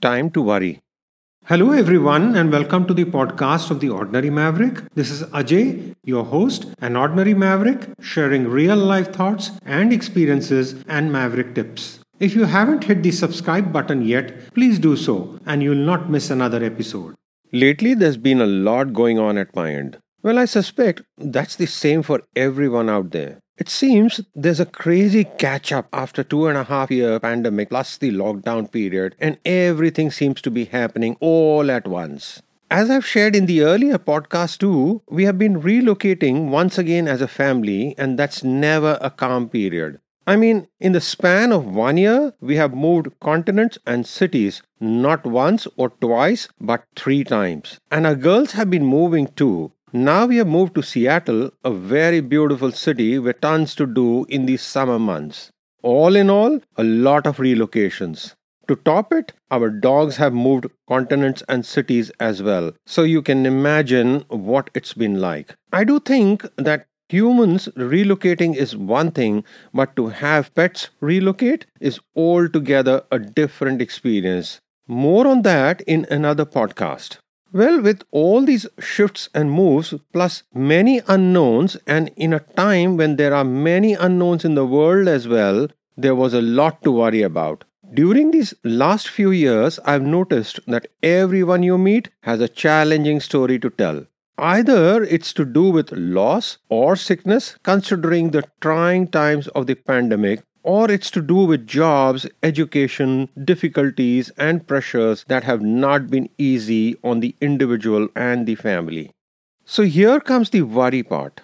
time to worry. Hello, everyone, and welcome to the podcast of The Ordinary Maverick. This is Ajay, your host, an ordinary maverick, sharing real life thoughts and experiences and maverick tips. If you haven't hit the subscribe button yet, please do so, and you'll not miss another episode. Lately, there's been a lot going on at my end. Well, I suspect that's the same for everyone out there. It seems there's a crazy catch up after two and a half year pandemic plus the lockdown period, and everything seems to be happening all at once. As I've shared in the earlier podcast too, we have been relocating once again as a family, and that's never a calm period. I mean, in the span of one year, we have moved continents and cities not once or twice, but three times. And our girls have been moving too. Now we have moved to Seattle, a very beautiful city with tons to do in the summer months. All in all, a lot of relocations. To top it, our dogs have moved continents and cities as well. So you can imagine what it's been like. I do think that humans relocating is one thing, but to have pets relocate is altogether a different experience. More on that in another podcast. Well, with all these shifts and moves, plus many unknowns, and in a time when there are many unknowns in the world as well, there was a lot to worry about. During these last few years, I've noticed that everyone you meet has a challenging story to tell. Either it's to do with loss or sickness, considering the trying times of the pandemic, or it's to do with jobs, education, difficulties, and pressures that have not been easy on the individual and the family. So here comes the worry part.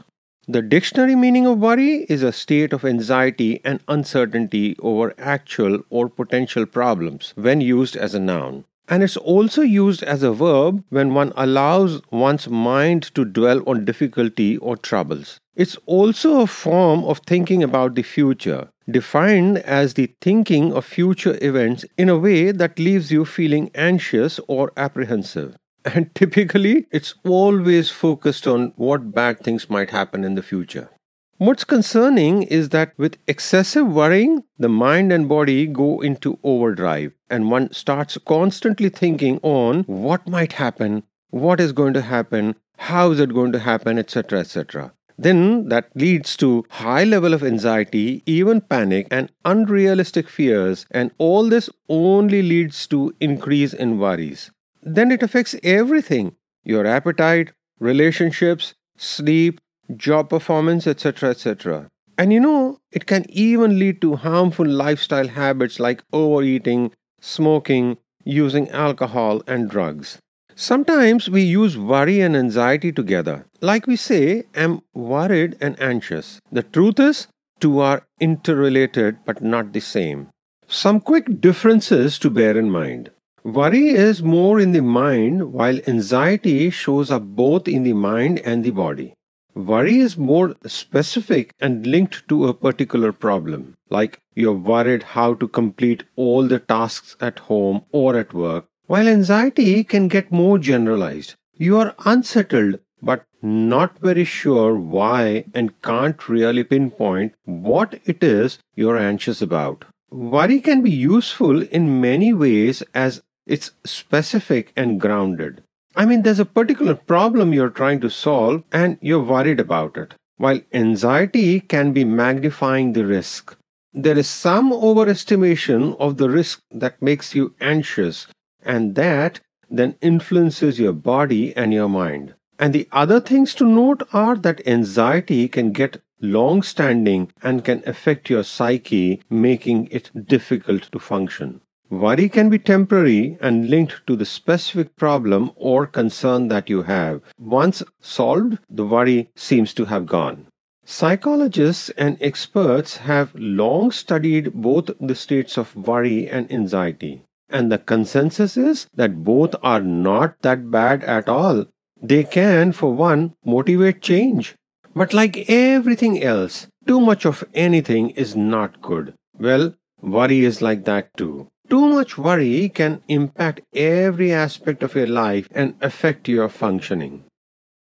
The dictionary meaning of worry is a state of anxiety and uncertainty over actual or potential problems when used as a noun. And it's also used as a verb when one allows one's mind to dwell on difficulty or troubles. It's also a form of thinking about the future, defined as the thinking of future events in a way that leaves you feeling anxious or apprehensive. And typically, it's always focused on what bad things might happen in the future. What's concerning is that with excessive worrying, the mind and body go into overdrive, and one starts constantly thinking on what might happen, what is going to happen, how is it going to happen, etc. etc. Then that leads to high level of anxiety, even panic and unrealistic fears, and all this only leads to increase in worries. Then it affects everything your appetite, relationships, sleep, job performance, etc. etc. And you know, it can even lead to harmful lifestyle habits like overeating, smoking, using alcohol, and drugs. Sometimes we use worry and anxiety together. Like we say, I'm worried and anxious. The truth is, two are interrelated but not the same. Some quick differences to bear in mind. Worry is more in the mind, while anxiety shows up both in the mind and the body. Worry is more specific and linked to a particular problem, like you're worried how to complete all the tasks at home or at work, while anxiety can get more generalized. You are unsettled but not very sure why and can't really pinpoint what it is you're anxious about. Worry can be useful in many ways as it's specific and grounded. I mean, there's a particular problem you're trying to solve and you're worried about it, while anxiety can be magnifying the risk. There is some overestimation of the risk that makes you anxious, and that then influences your body and your mind. And the other things to note are that anxiety can get long standing and can affect your psyche, making it difficult to function. Worry can be temporary and linked to the specific problem or concern that you have. Once solved, the worry seems to have gone. Psychologists and experts have long studied both the states of worry and anxiety. And the consensus is that both are not that bad at all. They can, for one, motivate change. But like everything else, too much of anything is not good. Well, worry is like that too. Too much worry can impact every aspect of your life and affect your functioning.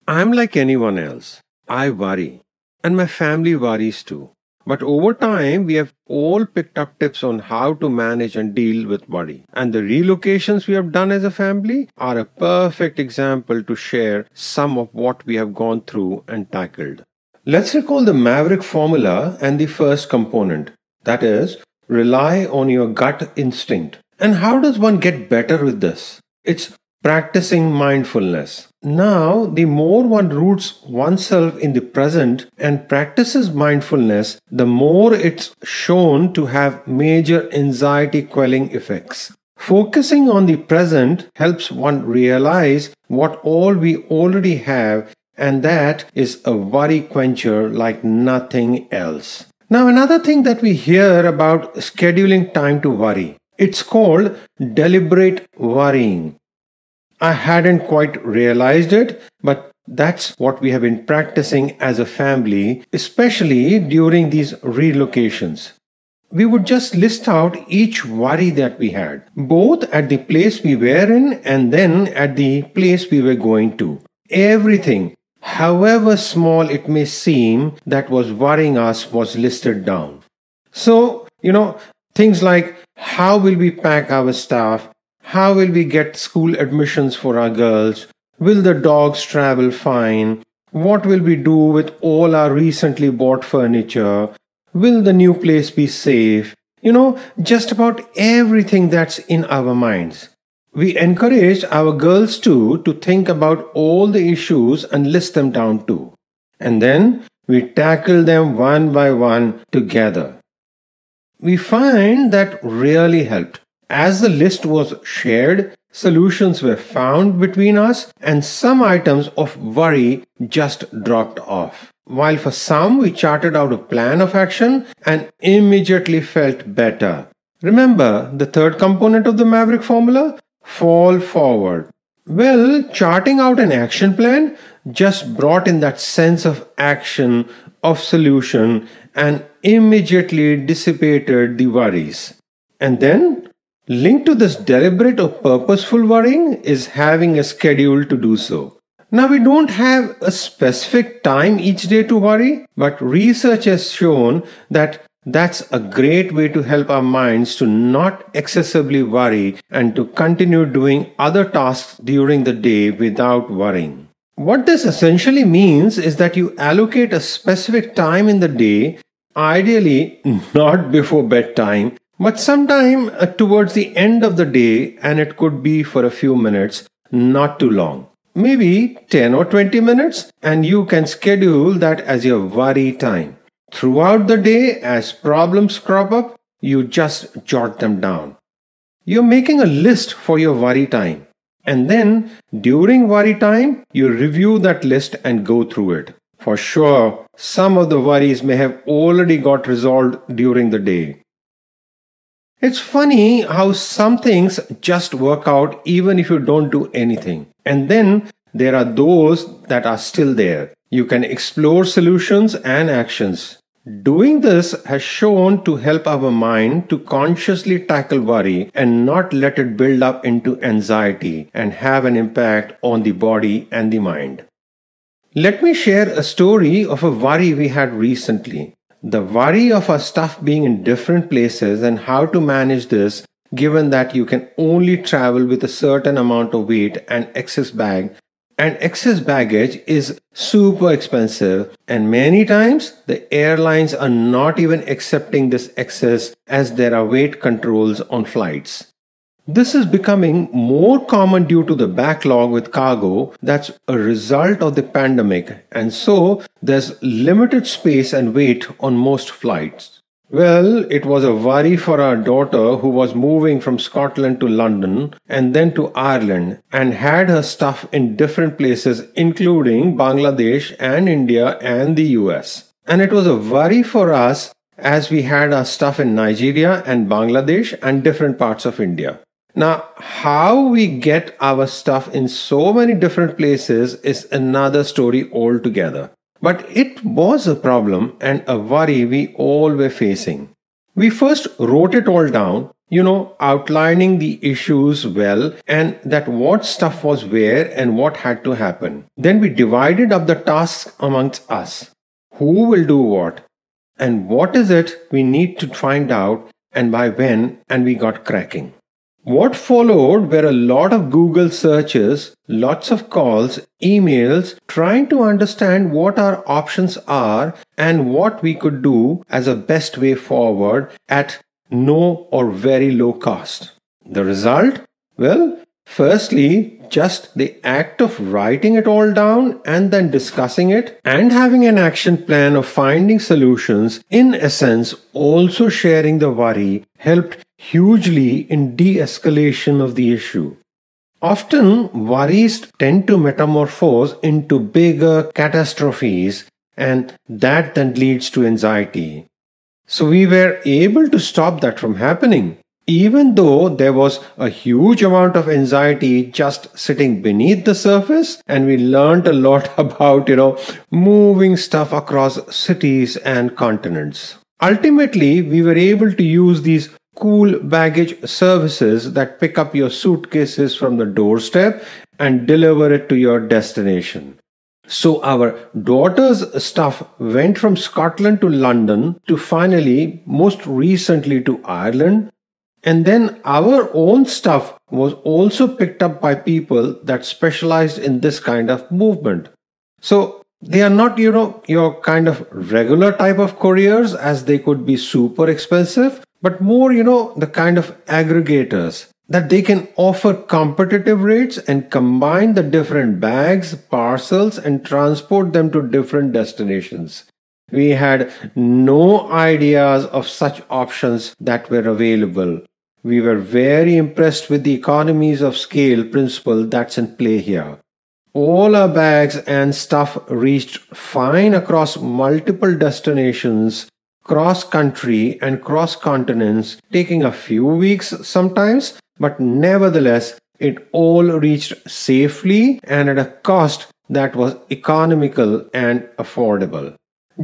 I'm like anyone else. I worry. And my family worries too. But over time, we have all picked up tips on how to manage and deal with worry. And the relocations we have done as a family are a perfect example to share some of what we have gone through and tackled. Let's recall the Maverick formula and the first component that is, rely on your gut instinct. And how does one get better with this? It's practicing mindfulness. Now, the more one roots oneself in the present and practices mindfulness, the more it's shown to have major anxiety quelling effects. Focusing on the present helps one realize what all we already have, and that is a worry quencher like nothing else. Now, another thing that we hear about scheduling time to worry. It's called deliberate worrying. I hadn't quite realized it, but that's what we have been practicing as a family, especially during these relocations. We would just list out each worry that we had, both at the place we were in and then at the place we were going to. Everything, however small it may seem, that was worrying us was listed down. So, you know, things like how will we pack our stuff? How will we get school admissions for our girls? Will the dogs travel fine? What will we do with all our recently bought furniture? Will the new place be safe? You know, just about everything that's in our minds. We encouraged our girls too to think about all the issues and list them down too. And then we tackle them one by one together. We find that really helped. As the list was shared, solutions were found between us, and some items of worry just dropped off. While for some, we charted out a plan of action and immediately felt better. Remember the third component of the Maverick formula? Fall forward. Well, charting out an action plan just brought in that sense of action, of solution, and immediately dissipated the worries. And then Linked to this deliberate or purposeful worrying is having a schedule to do so. Now, we don't have a specific time each day to worry, but research has shown that that's a great way to help our minds to not excessively worry and to continue doing other tasks during the day without worrying. What this essentially means is that you allocate a specific time in the day, ideally not before bedtime, but sometime uh, towards the end of the day, and it could be for a few minutes, not too long. Maybe 10 or 20 minutes, and you can schedule that as your worry time. Throughout the day, as problems crop up, you just jot them down. You're making a list for your worry time. And then during worry time, you review that list and go through it. For sure, some of the worries may have already got resolved during the day. It's funny how some things just work out even if you don't do anything. And then there are those that are still there. You can explore solutions and actions. Doing this has shown to help our mind to consciously tackle worry and not let it build up into anxiety and have an impact on the body and the mind. Let me share a story of a worry we had recently the worry of our stuff being in different places and how to manage this given that you can only travel with a certain amount of weight and excess bag and excess baggage is super expensive. And many times the airlines are not even accepting this excess as there are weight controls on flights. This is becoming more common due to the backlog with cargo that's a result of the pandemic, and so there's limited space and weight on most flights. Well, it was a worry for our daughter who was moving from Scotland to London and then to Ireland and had her stuff in different places, including Bangladesh and India and the US. And it was a worry for us as we had our stuff in Nigeria and Bangladesh and different parts of India. Now, how we get our stuff in so many different places is another story altogether. But it was a problem and a worry we all were facing. We first wrote it all down, you know, outlining the issues well and that what stuff was where and what had to happen. Then we divided up the tasks amongst us. Who will do what? And what is it we need to find out and by when? And we got cracking. What followed were a lot of Google searches, lots of calls, emails, trying to understand what our options are and what we could do as a best way forward at no or very low cost. The result? Well, firstly, just the act of writing it all down and then discussing it and having an action plan of finding solutions, in essence, also sharing the worry, helped hugely in de escalation of the issue. Often, worries tend to metamorphose into bigger catastrophes, and that then leads to anxiety. So, we were able to stop that from happening even though there was a huge amount of anxiety just sitting beneath the surface and we learned a lot about you know moving stuff across cities and continents ultimately we were able to use these cool baggage services that pick up your suitcases from the doorstep and deliver it to your destination. So our daughter's stuff went from Scotland to London to finally, most recently to Ireland, and then our own stuff was also picked up by people that specialized in this kind of movement. So they are not, you know, your kind of regular type of couriers as they could be super expensive, but more, you know, the kind of aggregators that they can offer competitive rates and combine the different bags, parcels, and transport them to different destinations. We had no ideas of such options that were available. We were very impressed with the economies of scale principle that's in play here. All our bags and stuff reached fine across multiple destinations, cross country and cross continents, taking a few weeks sometimes, but nevertheless, it all reached safely and at a cost that was economical and affordable.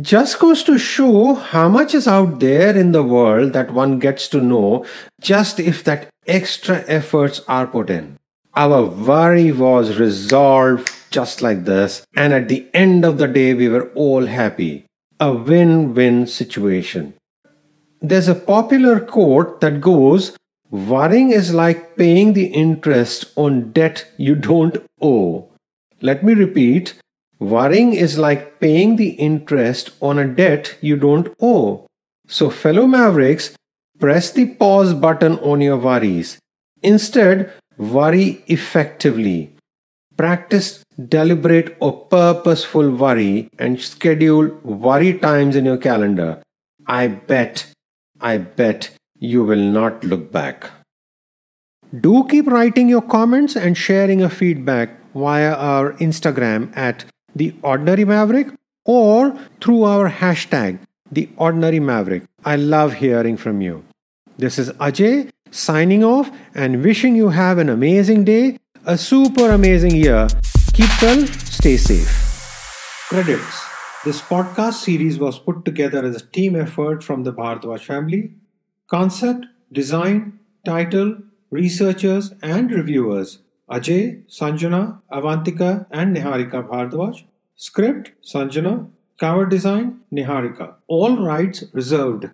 Just goes to show how much is out there in the world that one gets to know just if that extra efforts are put in. Our worry was resolved just like this, and at the end of the day, we were all happy. A win win situation. There's a popular quote that goes, Worrying is like paying the interest on debt you don't owe. Let me repeat Worrying is like paying the interest on a debt you don't owe. So, fellow mavericks, press the pause button on your worries. Instead, worry effectively. Practice deliberate or purposeful worry and schedule worry times in your calendar. I bet, I bet you will not look back. Do keep writing your comments and sharing your feedback via our Instagram at the ordinary maverick or through our hashtag the ordinary maverick i love hearing from you this is ajay signing off and wishing you have an amazing day a super amazing year keep well stay safe credits this podcast series was put together as a team effort from the Bhardwaj family. Concept, design, title, researchers, and reviewers Ajay, Sanjana, Avantika, and Niharika Bhardwaj. Script Sanjana. Cover design Niharika. All rights reserved.